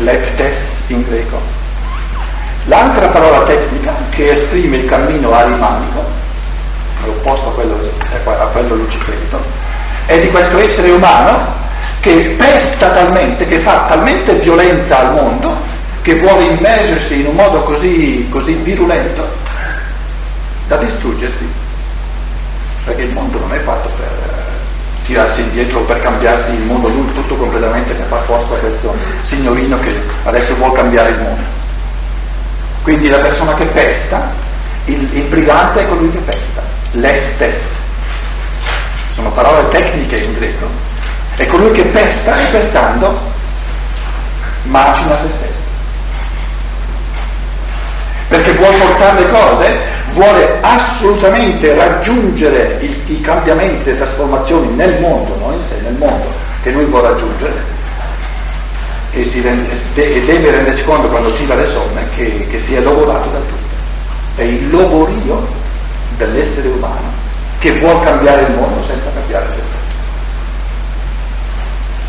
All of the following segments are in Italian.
kleptes in greco. L'altra parola tecnica che esprime il cammino arimanico, opposto a quello, a quello luciferico, è di questo essere umano che pesta talmente, che fa talmente violenza al mondo, che vuole immergersi in un modo così, così virulento da distruggersi. Perché il mondo non è fatto per tirarsi indietro, per cambiarsi il mondo, lui tutto completamente che fa posto a questo signorino che adesso vuole cambiare il mondo. Quindi la persona che pesta, il, il brigante è colui che pesta, l'estes. Sono parole tecniche in greco. È colui che pesta e pestando macina se stesso. Perché vuole forzare le cose, vuole assolutamente raggiungere il, i cambiamenti, le trasformazioni nel mondo, non in sé, nel mondo che lui vuole raggiungere e, rende, e deve rendersi conto quando tira le somme che, che si è logorato da tutto. È il logorio dell'essere umano che vuole cambiare il mondo senza cambiare se stesso.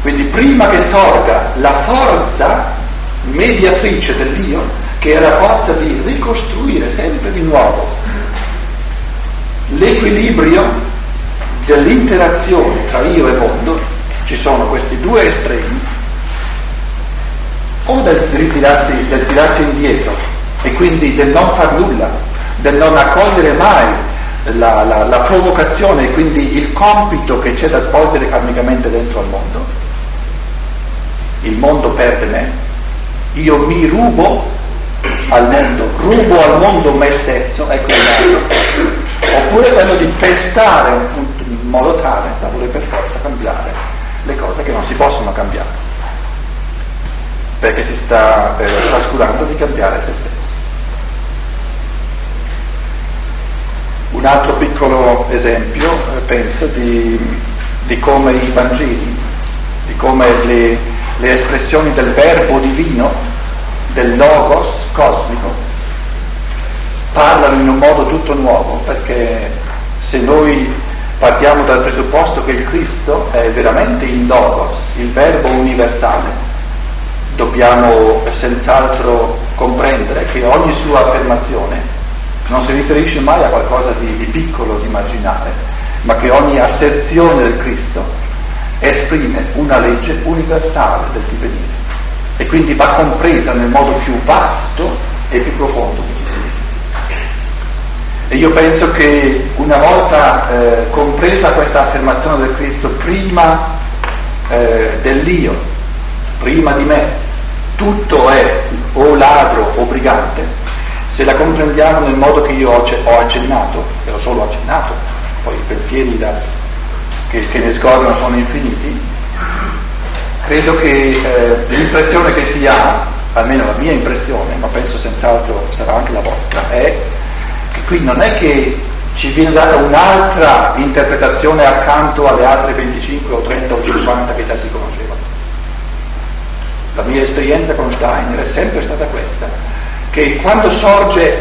Quindi prima che sorga la forza mediatrice dell'io, che è la forza di ricostruire sempre di nuovo l'equilibrio dell'interazione tra io e mondo, ci sono questi due estremi o del ritirarsi, del tirarsi indietro e quindi del non far nulla, del non accogliere mai la, la, la provocazione e quindi il compito che c'è da svolgere karmicamente dentro al mondo. Il mondo perde me, io mi rubo al mondo, rubo al mondo me stesso, ecco il. Oppure quello di pestare in modo tale da voler per forza cambiare le cose che non si possono cambiare perché si sta eh, trascurando di cambiare se stesso. Un altro piccolo esempio, eh, penso, di, di, come i Vangeli, di come le, le espressioni del verbo divino, del logos cosmico, parlano in un modo tutto nuovo, perché se noi partiamo dal presupposto che il Cristo è veramente il logos, il verbo universale, dobbiamo senz'altro comprendere che ogni sua affermazione non si riferisce mai a qualcosa di, di piccolo, di marginale, ma che ogni asserzione del Cristo esprime una legge universale del divenire e quindi va compresa nel modo più vasto e più profondo. E io penso che una volta eh, compresa questa affermazione del Cristo prima eh, dell'io, prima di me, tutto è o ladro o brigante, se la comprendiamo nel modo che io ho accennato, e ho solo accennato, poi i pensieri da, che, che, ne scorrono sono infiniti, credo che eh, l'impressione che si ha, almeno la mia impressione, ma penso senz'altro sarà anche la vostra, è qui non è che ci viene data un'altra interpretazione accanto alle altre 25 o 30 o 50 che già si conoscevano. La mia esperienza con Steiner è sempre stata questa, che quando sorge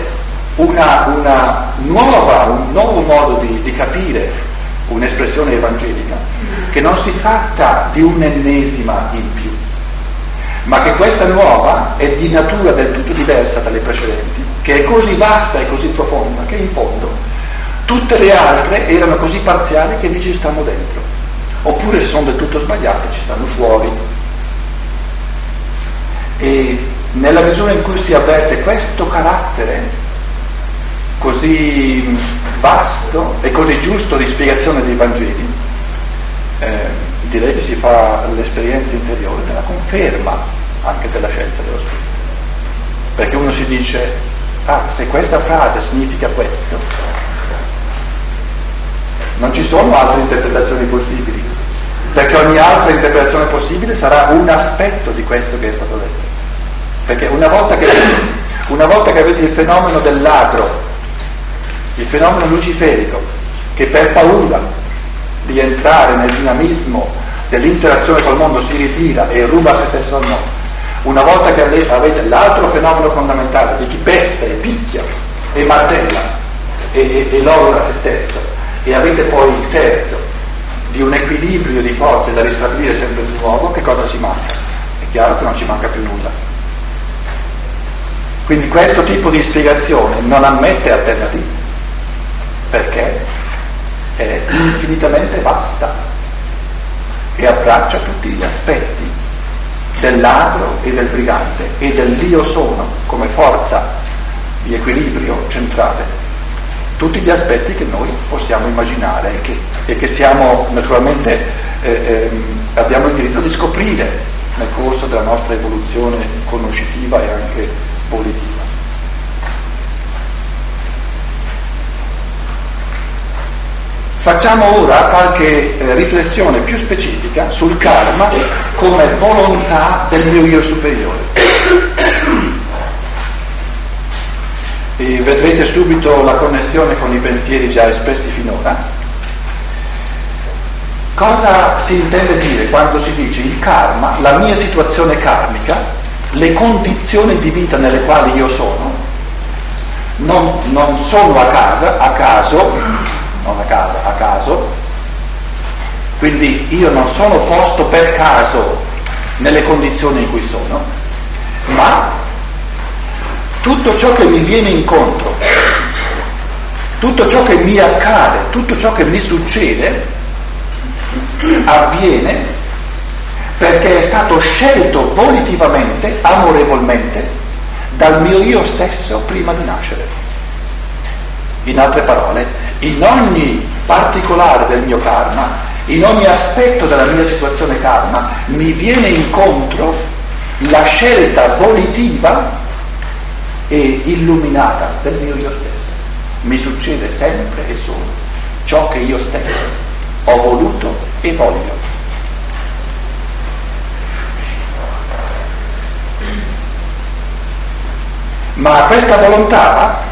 una, una nuova, un nuovo modo di, di capire un'espressione evangelica, che non si tratta di un'ennesima in più, ma che questa nuova è di natura del tutto diversa dalle precedenti, che è così vasta e così profonda che in fondo tutte le altre erano così parziali che vi ci stanno dentro, oppure se sono del tutto sbagliate ci stanno fuori e nella misura in cui si avverte questo carattere così vasto e così giusto di spiegazione dei Vangeli, eh, direi che si fa l'esperienza interiore della conferma anche della scienza dello studio. Perché uno si dice, ah, se questa frase significa questo, non ci sono altre interpretazioni possibili, perché ogni altra interpretazione possibile sarà un aspetto di questo che è stato detto. Perché una volta che, una volta che avete il fenomeno del ladro, il fenomeno luciferico, che per paura di entrare nel dinamismo dell'interazione col mondo si ritira e ruba se stesso al mondo, una volta che avete l'altro fenomeno fondamentale di chi pesta e picchia e martella e, e, e logora se stesso, e avete poi il terzo di un equilibrio di forze da ristabilire sempre di nuovo, che cosa ci manca? è chiaro che non ci manca più nulla. Quindi questo tipo di spiegazione non ammette alternative, perché è infinitamente vasta e abbraccia tutti gli aspetti del ladro e del brigante e dell'io sono come forza di equilibrio centrale. Tutti gli aspetti che noi possiamo immaginare e che, e che siamo naturalmente eh, eh, abbiamo il diritto di scoprire nel corso della nostra evoluzione conoscitiva e anche politica. Facciamo ora qualche eh, riflessione più specifica sul karma come volontà del mio io superiore. E vedrete subito la connessione con i pensieri già espressi finora. Cosa si intende dire quando si dice il karma, la mia situazione karmica, le condizioni di vita nelle quali io sono, non, non sono a casa, a caso, non a casa, a caso. Quindi io non sono posto per caso nelle condizioni in cui sono, ma tutto ciò che mi viene incontro, tutto ciò che mi accade, tutto ciò che mi succede, avviene perché è stato scelto volitivamente, amorevolmente, dal mio io stesso prima di nascere. In altre parole, in ogni particolare del mio karma, in ogni aspetto della mia situazione karma, mi viene incontro la scelta volitiva e illuminata del mio io stesso. Mi succede sempre e solo ciò che io stesso ho voluto e voglio. Ma questa volontà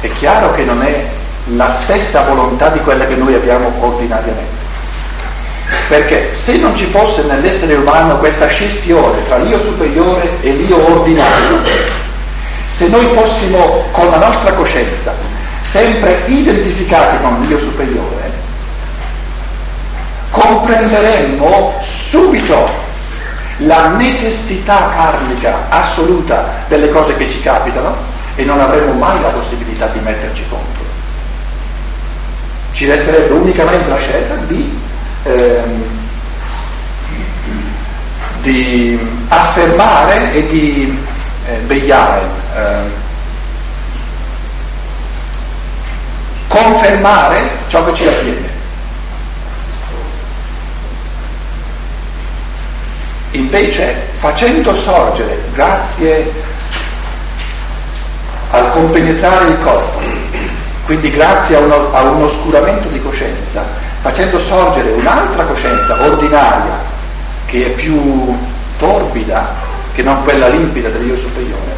è chiaro che non è la stessa volontà di quella che noi abbiamo ordinariamente. Perché se non ci fosse nell'essere umano questa scissione tra l'io superiore e l'io ordinario, se noi fossimo con la nostra coscienza sempre identificati con l'io superiore, comprenderemmo subito la necessità karmica assoluta delle cose che ci capitano e non avremo mai la possibilità di metterci contro ci resterebbe unicamente la scelta di, ehm, di affermare e di eh, vegliare, eh, confermare ciò che ci avviene. Invece, facendo sorgere, grazie al compenetrare il corpo, quindi grazie a, uno, a un oscuramento di coscienza, facendo sorgere un'altra coscienza ordinaria, che è più torbida che non quella limpida dell'io superiore,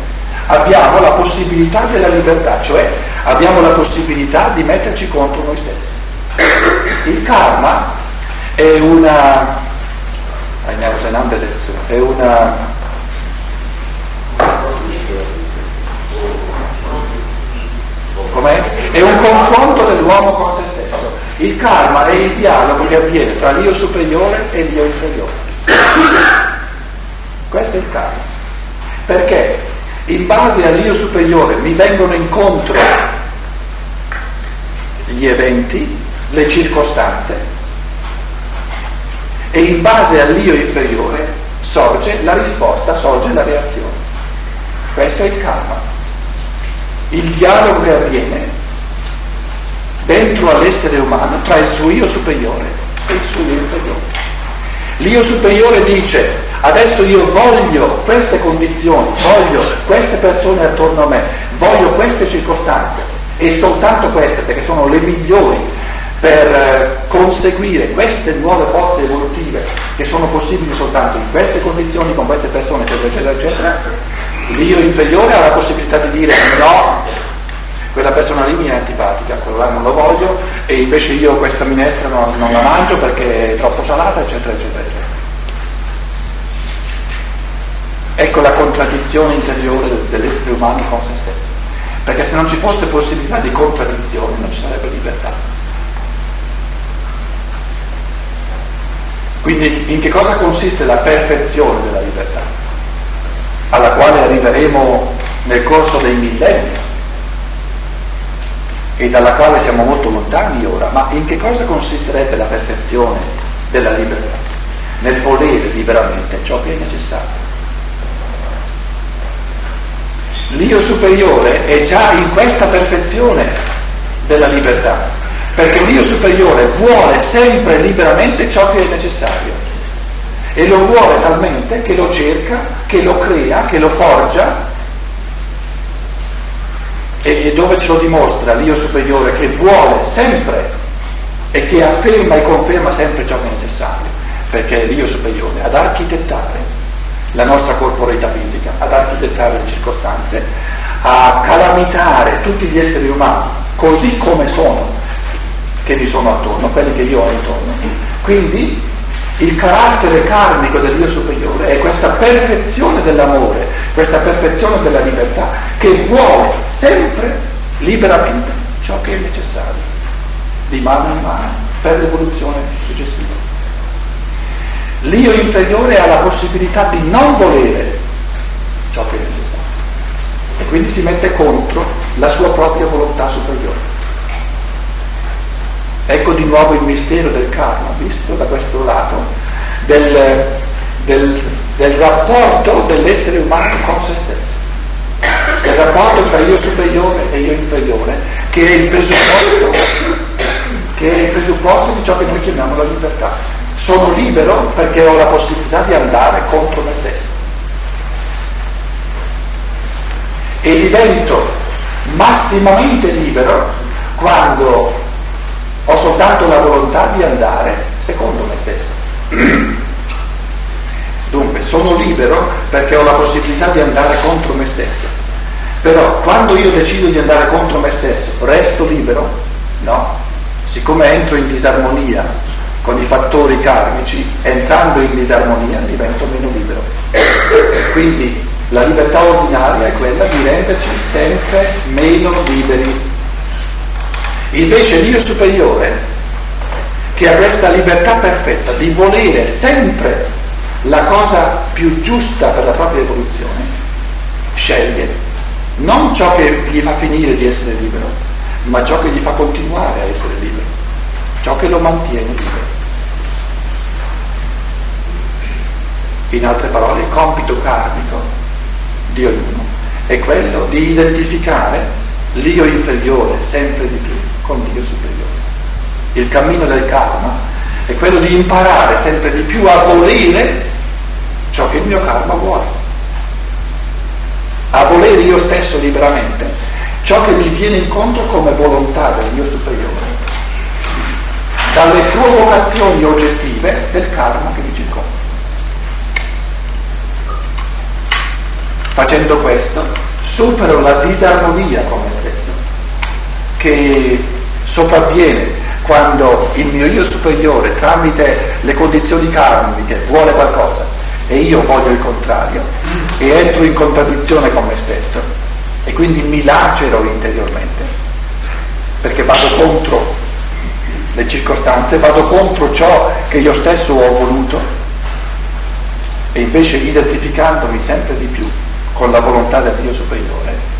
abbiamo la possibilità della libertà, cioè abbiamo la possibilità di metterci contro noi stessi. Il karma è una, è una Com'è? È un confronto dell'uomo con se stesso. Il karma è il dialogo che avviene tra l'io superiore e l'io inferiore. Questo è il karma. Perché in base all'io superiore mi vengono incontro gli eventi, le circostanze e in base all'io inferiore sorge la risposta, sorge la reazione. Questo è il karma il dialogo che avviene dentro all'essere umano tra il suo io superiore e il suo io inferiore. L'io superiore dice adesso io voglio queste condizioni, voglio queste persone attorno a me, voglio queste circostanze e soltanto queste perché sono le migliori per eh, conseguire queste nuove forze evolutive che sono possibili soltanto in queste condizioni, con queste persone, eccetera, eccetera, eccetera L'io inferiore ha la possibilità di dire no, quella persona lì mi è antipatica, quello là non lo voglio e invece io questa minestra non, non la mangio perché è troppo salata, eccetera, eccetera, eccetera. Ecco la contraddizione interiore dell'essere umano con se stesso. Perché se non ci fosse possibilità di contraddizione non ci sarebbe libertà. Quindi in che cosa consiste la perfezione della libertà, alla quale arriveremo nel corso dei millenni e dalla quale siamo molto lontani ora, ma in che cosa consisterebbe la perfezione della libertà? Nel volere liberamente ciò che è necessario. L'io superiore è già in questa perfezione della libertà, perché l'io superiore vuole sempre liberamente ciò che è necessario e lo vuole talmente che lo cerca, che lo crea, che lo forgia e, e dove ce lo dimostra l'io superiore che vuole sempre e che afferma e conferma sempre ciò che è necessario, perché è l'io superiore ad architettare la nostra corporeità fisica, ad architettare le circostanze, a calamitare tutti gli esseri umani così come sono, che mi sono attorno, quelli che io ho intorno. Quindi il carattere karmico del Dio superiore è questa perfezione dell'amore, questa perfezione della libertà, che vuole sempre liberamente ciò che è necessario, di mano in mano, per l'evoluzione successiva. L'io inferiore ha la possibilità di non volere ciò che è necessario e quindi si mette contro la sua propria volontà superiore. Ecco di nuovo il mistero del karma, visto del, del, del rapporto dell'essere umano con se stesso, del rapporto tra io superiore e io inferiore, che è il presupposto, che è il presupposto di ciò che noi chiamiamo la libertà. Sono libero perché ho la possibilità di andare contro me stesso. E divento massimamente libero quando ho soltanto la volontà di andare secondo me stesso. Sono libero perché ho la possibilità di andare contro me stesso. Però quando io decido di andare contro me stesso, resto libero? No. Siccome entro in disarmonia con i fattori karmici, entrando in disarmonia divento meno libero. Quindi la libertà ordinaria è quella di renderci sempre meno liberi Invece l'io superiore, che ha questa libertà perfetta di volere sempre la cosa più giusta per la propria evoluzione, sceglie non ciò che gli fa finire di essere libero, ma ciò che gli fa continuare a essere libero, ciò che lo mantiene libero. In altre parole, il compito karmico di ognuno è quello di identificare l'io inferiore sempre di più con Dio superiore. Il cammino del karma è quello di imparare sempre di più a volere ciò che il mio karma vuole, a volere io stesso liberamente ciò che mi viene incontro come volontà del mio superiore, dalle provocazioni oggettive del karma che mi circonda. Facendo questo supero la disarmonia con me stesso, che sopravviene quando il mio io superiore tramite le condizioni karmiche vuole qualcosa e io voglio il contrario. E entro in contraddizione con me stesso. E quindi mi lacero interiormente. Perché vado contro le circostanze, vado contro ciò che io stesso ho voluto. E invece identificandomi sempre di più con la volontà del Dio superiore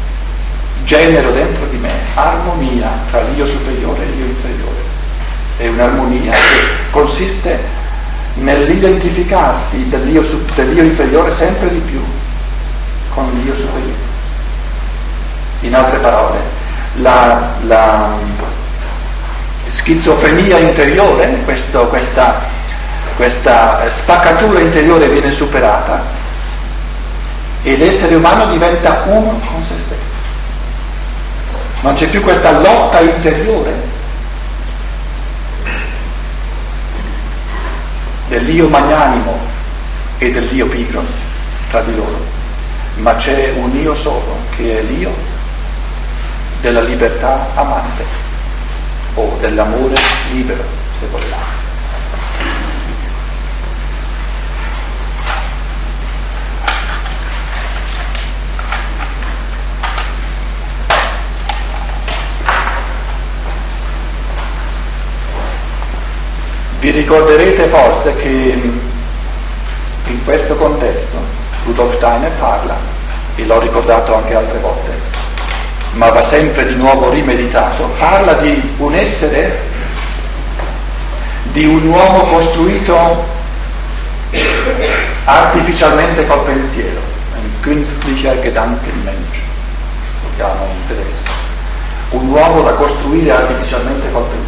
genero dentro di me armonia tra l'io superiore e l'io inferiore. È un'armonia che consiste nell'identificarsi dell'io, dell'io inferiore sempre di più con l'io superiore. In altre parole, la, la schizofrenia interiore, questo, questa, questa spaccatura interiore viene superata e l'essere umano diventa uno con se stesso non c'è più questa lotta interiore dell'io magnanimo e dell'io pigro tra di loro, ma c'è un io solo che è l'io della libertà amante o dell'amore libero, se vogliamo. Vi ricorderete forse che in questo contesto Rudolf Steiner parla, e l'ho ricordato anche altre volte, ma va sempre di nuovo rimeditato, parla di un essere, di un uomo costruito artificialmente col pensiero, un künstlicher Gedankenmensch, lo chiamano in tedesco, un uomo da costruire artificialmente col pensiero.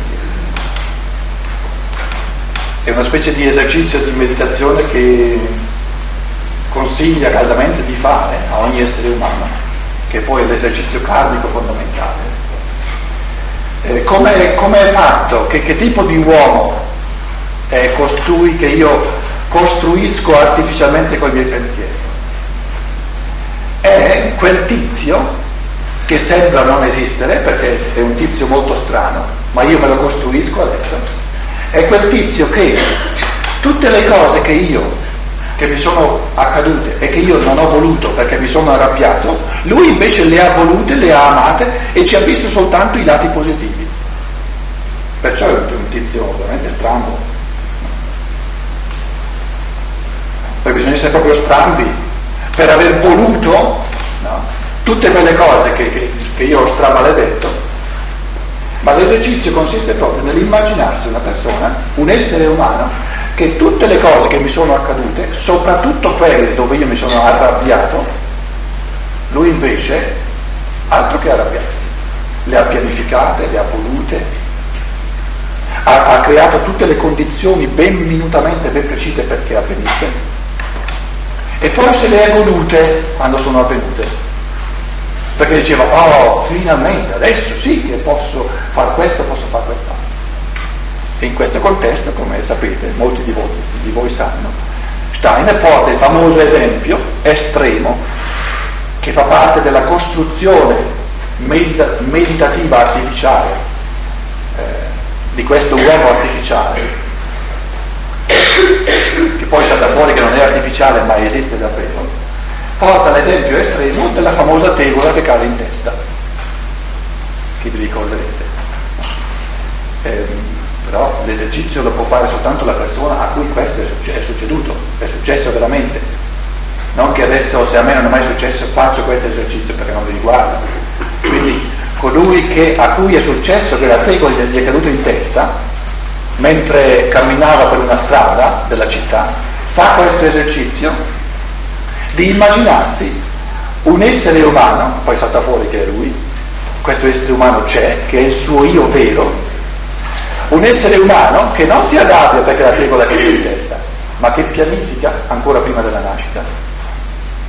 È una specie di esercizio di meditazione che consiglia caldamente di fare a ogni essere umano, che poi è l'esercizio karmico fondamentale. Eh, come, è fatto? Che, che tipo di uomo è costui che io costruisco artificialmente con i miei pensieri? È quel tizio che sembra non esistere perché è un tizio molto strano, ma io me lo costruisco adesso è quel tizio che tutte le cose che io che mi sono accadute e che io non ho voluto perché mi sono arrabbiato, lui invece le ha volute, le ha amate e ci ha visto soltanto i lati positivi. Perciò è un tizio veramente strano. Poi bisogna essere proprio strambi per aver voluto no, tutte quelle cose che, che, che io ho stramaledetto ma l'esercizio consiste proprio nell'immaginarsi una persona, un essere umano, che tutte le cose che mi sono accadute, soprattutto quelle dove io mi sono arrabbiato, lui invece, altro che arrabbiarsi, le ha pianificate, le ha volute, ha, ha creato tutte le condizioni ben minutamente, ben precise perché avvenisse, e poi se le è godute quando sono avvenute perché diceva, oh, finalmente, adesso sì che posso fare questo, posso fare questo. E in questo contesto, come sapete, molti di voi, di voi sanno, Steiner porta il famoso esempio estremo che fa parte della costruzione medita- meditativa artificiale eh, di questo uomo artificiale, che poi salta fuori che non è artificiale ma esiste davvero porta l'esempio estremo della famosa tegola che cade in testa, che vi ricorderete. Eh, però l'esercizio lo può fare soltanto la persona a cui questo è, succe- è succeduto, è successo veramente. Non che adesso, se a me non è mai successo, faccio questo esercizio perché non mi riguarda. Quindi colui che, a cui è successo che la tegola gli è caduta in testa, mentre camminava per una strada della città, fa questo esercizio di immaginarsi un essere umano, poi salta fuori che è lui, questo essere umano c'è, che è il suo io vero, un essere umano che non si arrabbia perché la tegola è in testa, ma che pianifica ancora prima della nascita,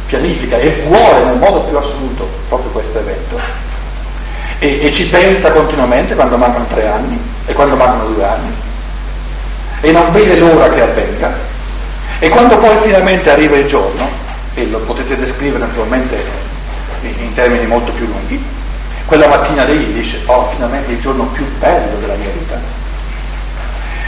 pianifica e vuole nel modo più assoluto proprio questo evento. E, e ci pensa continuamente quando mancano tre anni e quando mancano due anni. E non vede l'ora che avvenga. E quando poi finalmente arriva il giorno e lo potete descrivere naturalmente in termini molto più lunghi, quella mattina lei dice, oh finalmente il giorno più bello della mia vita.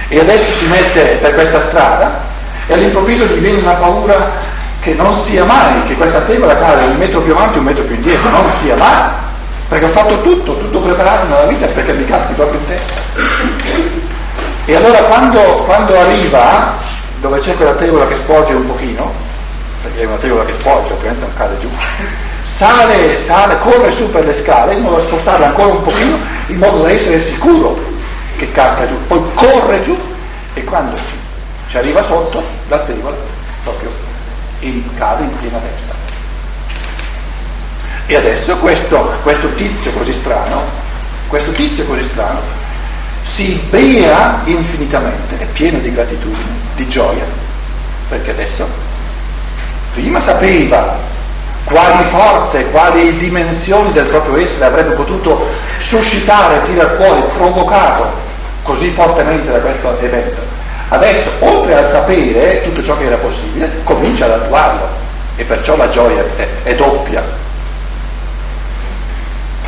E adesso si mette per questa strada e all'improvviso gli viene una paura che non sia mai, che questa tegola cade un metro più avanti, un metro più indietro, non sia mai, perché ho fatto tutto, tutto preparato nella vita perché mi caschi proprio in testa. E allora quando, quando arriva dove c'è quella tegola che sporge un pochino, perché è una tegola che spoggia, ovviamente non cade giù, sale, sale, corre su per le scale in modo da spostarla ancora un pochino, in modo da essere sicuro che casca giù, poi corre giù e quando ci, ci arriva sotto la tegola proprio in, cade in piena testa. E adesso questo, questo tizio così strano, questo tizio così strano, si bea infinitamente, è pieno di gratitudine, di gioia, perché adesso prima sapeva quali forze, quali dimensioni del proprio essere avrebbe potuto suscitare, tirare fuori, provocato così fortemente da questo evento. Adesso, oltre al sapere tutto ciò che era possibile, comincia ad attuarlo e perciò la gioia è, doppia.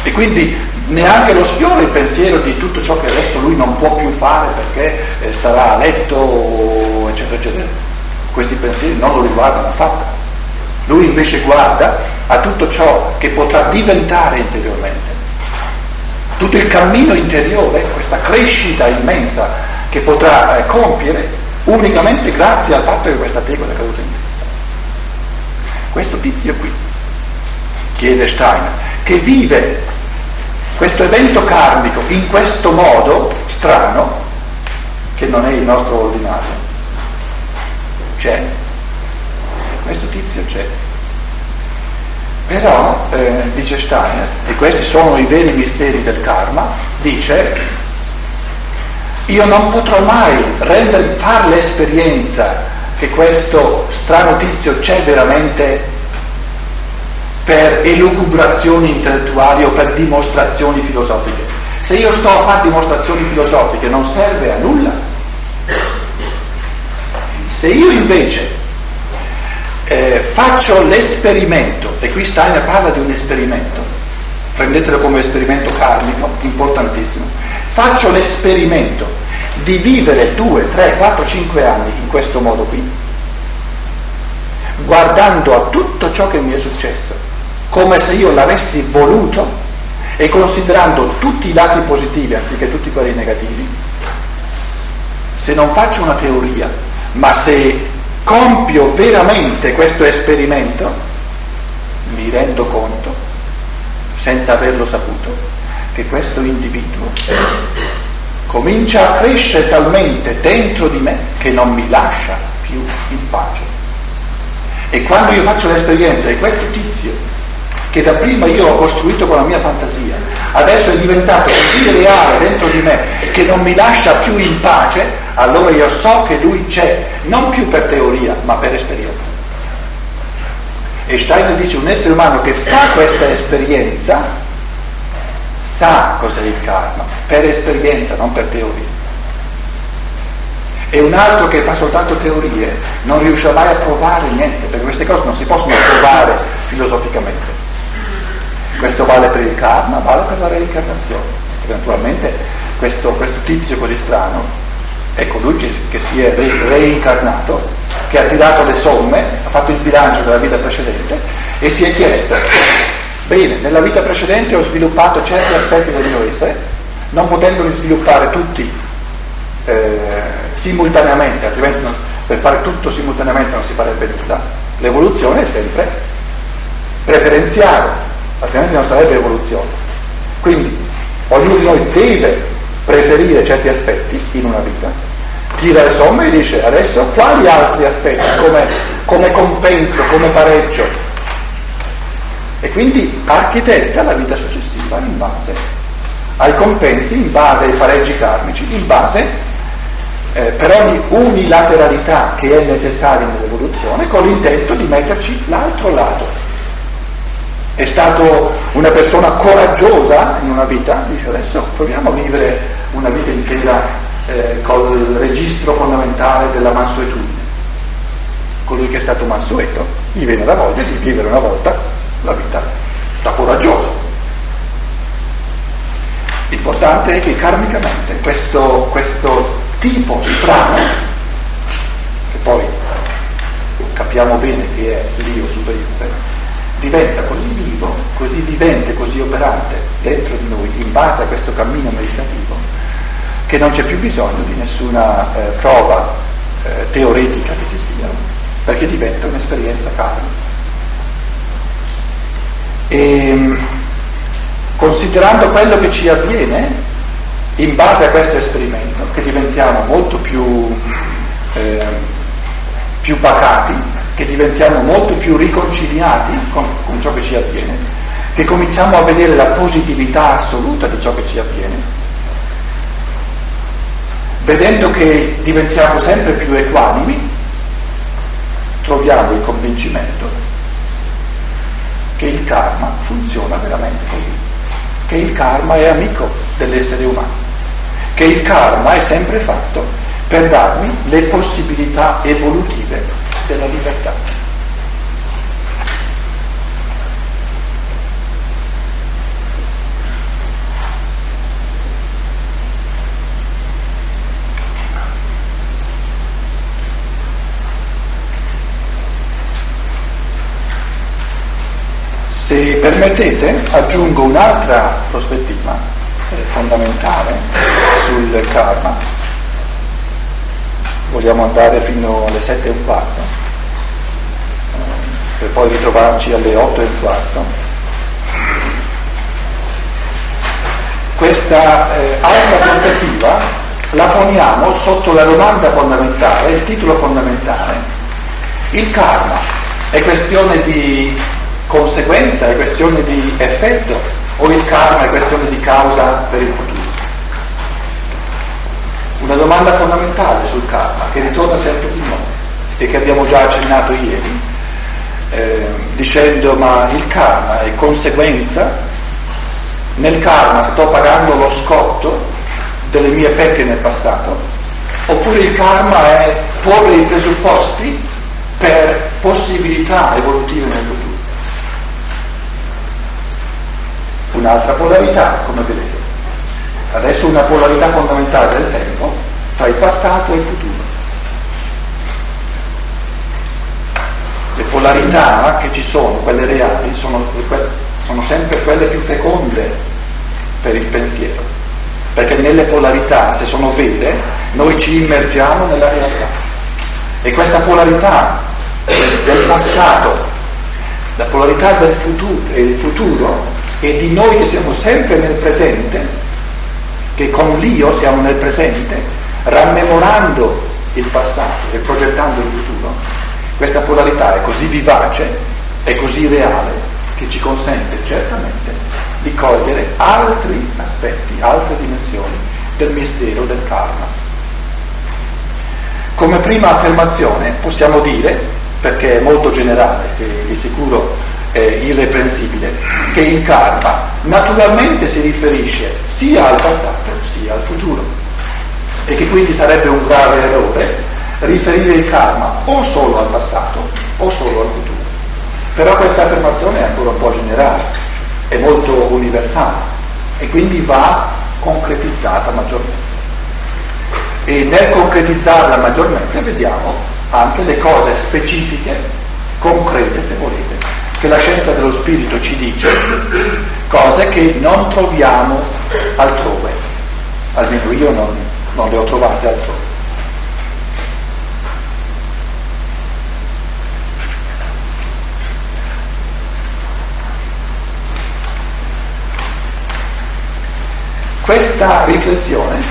E quindi neanche lo sfiora il pensiero di tutto ciò che adesso lui non può più fare perché eh, starà a letto, eccetera, eccetera. Questi pensieri non lo riguardano affatto. Lui invece guarda a tutto ciò che potrà diventare interiormente. Tutto il cammino interiore, questa crescita immensa che potrà eh, compiere unicamente grazie al fatto che questa tegola è caduta in testa. Questo tizio qui, chiede Steiner, che vive questo evento karmico in questo modo strano, che non è il nostro ordinario, c'è. Questo tizio c'è. Però, eh, dice Steiner, e questi sono i veri misteri del karma, dice io non potrò mai rendere, fare l'esperienza che questo strano tizio c'è veramente per elucubrazioni intellettuali o per dimostrazioni filosofiche. Se io sto a fare dimostrazioni filosofiche non serve a nulla. Se io invece eh, faccio l'esperimento, e qui Steiner parla di un esperimento, prendetelo come esperimento karmico, importantissimo, faccio l'esperimento di vivere 2, 3, 4, 5 anni in questo modo qui, guardando a tutto ciò che mi è successo, come se io l'avessi voluto e considerando tutti i lati positivi anziché tutti quelli negativi, se non faccio una teoria, ma se compio veramente questo esperimento, mi rendo conto, senza averlo saputo, che questo individuo comincia a crescere talmente dentro di me che non mi lascia più in pace. E quando io faccio l'esperienza di questo tizio, che da prima io ho costruito con la mia fantasia, adesso è diventato così reale dentro di me che non mi lascia più in pace, allora io so che lui c'è, non più per teoria, ma per esperienza. E Steiner dice un essere umano che fa questa esperienza sa cos'è il karma, per esperienza, non per teoria. E un altro che fa soltanto teorie non riuscirà mai a provare niente, perché queste cose non si possono provare filosoficamente. Questo vale per il karma, vale per la reincarnazione. Perché naturalmente questo, questo tizio così strano è colui che, che si è re, reincarnato, che ha tirato le somme, ha fatto il bilancio della vita precedente e si è chiesto Bene, nella vita precedente ho sviluppato certi aspetti del mio essere, non potendoli sviluppare tutti eh, simultaneamente, altrimenti non, per fare tutto simultaneamente non si farebbe nulla. L'evoluzione è sempre preferenziale, altrimenti non sarebbe evoluzione. Quindi ognuno di noi deve preferire certi aspetti in una vita, tira le somme e dice adesso quali altri aspetti? Come, come compenso, come pareggio? E quindi architetta la vita successiva in base ai compensi, in base ai pareggi karmici, in base eh, per ogni unilateralità che è necessaria nell'evoluzione con l'intento di metterci l'altro lato. È stato una persona coraggiosa in una vita, dice adesso proviamo a vivere una vita intera eh, col registro fondamentale della mansuetudine. Colui che è stato mansueto gli viene la voglia di vivere una volta la vita da coraggioso. L'importante è che karmicamente questo, questo tipo strano, che poi capiamo bene che è l'io superiore, diventa così così vivente, così operante dentro di noi, in base a questo cammino meditativo, che non c'è più bisogno di nessuna eh, prova eh, teoretica che ci sia, perché diventa un'esperienza karmica. E considerando quello che ci avviene, in base a questo esperimento, che diventiamo molto più, eh, più pacati, che diventiamo molto più riconciliati con, con ciò che cominciamo a vedere la positività assoluta di ciò che ci avviene, vedendo che diventiamo sempre più equanimi, troviamo il convincimento che il karma funziona veramente così, che il karma è amico dell'essere umano, che il karma è sempre fatto per darmi le possibilità evolutive della libertà. Se permettete, aggiungo un'altra prospettiva eh, fondamentale sul karma, vogliamo andare fino alle sette e un quarto, per poi ritrovarci alle otto e un quarto. Questa eh, altra prospettiva la poniamo sotto la domanda fondamentale, il titolo fondamentale. Il karma è questione di conseguenza, è questione di effetto o il karma è questione di causa per il futuro? Una domanda fondamentale sul karma che ritorna sempre di nuovo e che abbiamo già accennato ieri, eh, dicendo ma il karma è conseguenza, nel karma sto pagando lo scotto delle mie pecche nel passato, oppure il karma è porre i presupposti per possibilità evolutive nel futuro. Un'altra polarità, come vedete. Adesso una polarità fondamentale del tempo tra il passato e il futuro. Le polarità che ci sono, quelle reali, sono, sono sempre quelle più feconde per il pensiero, perché nelle polarità, se sono vere, noi ci immergiamo nella realtà. E questa polarità del passato, la polarità del futuro e il futuro e di noi che siamo sempre nel presente, che con l'io siamo nel presente, rammemorando il passato e progettando il futuro, questa polarità è così vivace, è così reale, che ci consente certamente di cogliere altri aspetti, altre dimensioni del mistero del karma. Come prima affermazione possiamo dire, perché è molto generale e di sicuro è irreprensibile, che il karma naturalmente si riferisce sia al passato sia al futuro e che quindi sarebbe un grave errore riferire il karma o solo al passato o solo al futuro. Però questa affermazione è ancora un po' generale, è molto universale e quindi va concretizzata maggiormente. E nel concretizzarla maggiormente vediamo anche le cose specifiche, concrete se volete, che la scienza dello spirito ci dice, cose che non troviamo altrove, almeno io non, non le ho trovate altrove. Questa riflessione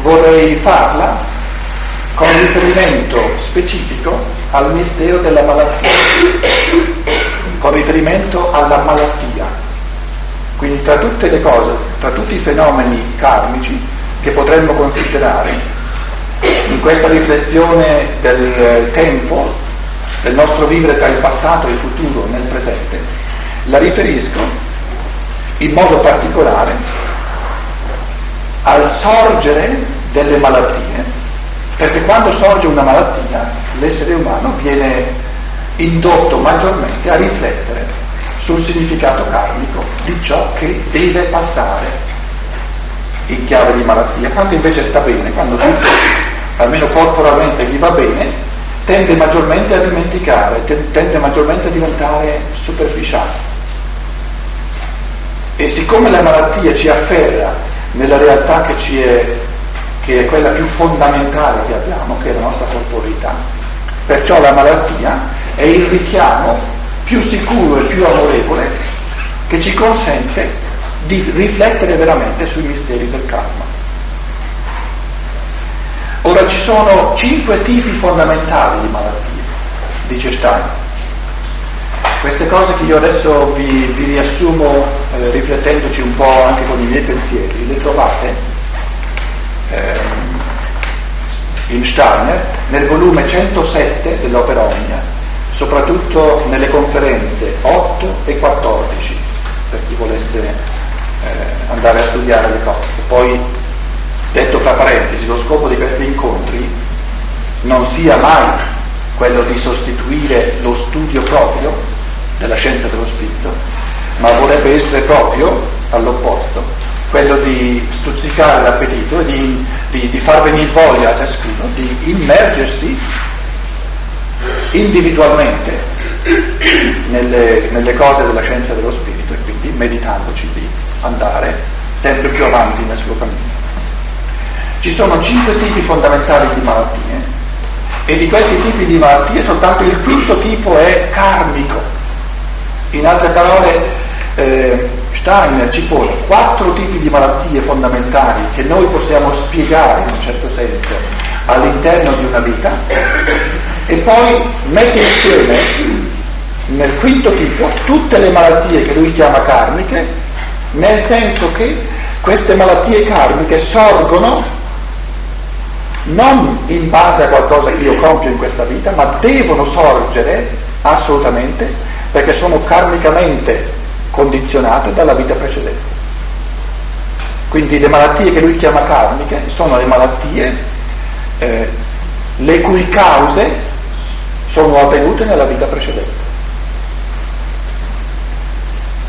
vorrei farla con riferimento specifico al mistero della malattia, con riferimento alla malattia. Quindi tra tutte le cose, tra tutti i fenomeni karmici che potremmo considerare in questa riflessione del tempo, del nostro vivere tra il passato e il futuro nel presente, la riferisco in modo particolare al sorgere delle malattie perché quando sorge una malattia, l'essere umano viene indotto maggiormente a riflettere sul significato karmico di ciò che deve passare in chiave di malattia. Quando invece sta bene, quando tutto, almeno corporalmente, gli va bene, tende maggiormente a dimenticare, tende maggiormente a diventare superficiale. E siccome la malattia ci afferra nella realtà che è che è quella più fondamentale che abbiamo, che è la nostra corporalità. Perciò la malattia è il richiamo più sicuro e più amorevole che ci consente di riflettere veramente sui misteri del karma. Ora ci sono cinque tipi fondamentali di malattie, dice Stein. Queste cose che io adesso vi, vi riassumo eh, riflettendoci un po' anche con i miei pensieri, le trovate Ehm, in Steiner nel volume 107 dell'Opera Omnia, soprattutto nelle conferenze 8 e 14, per chi volesse eh, andare a studiare le cose. Poi, detto fra parentesi, lo scopo di questi incontri non sia mai quello di sostituire lo studio proprio della scienza dello spirito, ma vorrebbe essere proprio all'opposto quello di stuzzicare l'appetito e di, di, di far venire voglia a ciascuno di immergersi individualmente nelle, nelle, cose della scienza dello spirito e quindi meditandoci di andare sempre più avanti nel suo cammino. Ci sono cinque tipi fondamentali di malattie e di questi tipi di malattie soltanto il quinto tipo è karmico. In altre parole, eh, Steiner ci pone quattro tipi di malattie fondamentali che noi possiamo spiegare in un certo senso all'interno di una vita. E poi mette insieme nel quinto tipo tutte le malattie che lui chiama karmiche, nel senso che queste malattie karmiche sorgono non in base a qualcosa che io compio in questa vita, ma devono sorgere assolutamente perché sono karmicamente condizionate dalla vita precedente. Quindi le malattie che lui chiama karmiche sono le malattie eh, le cui cause sono avvenute nella vita precedente.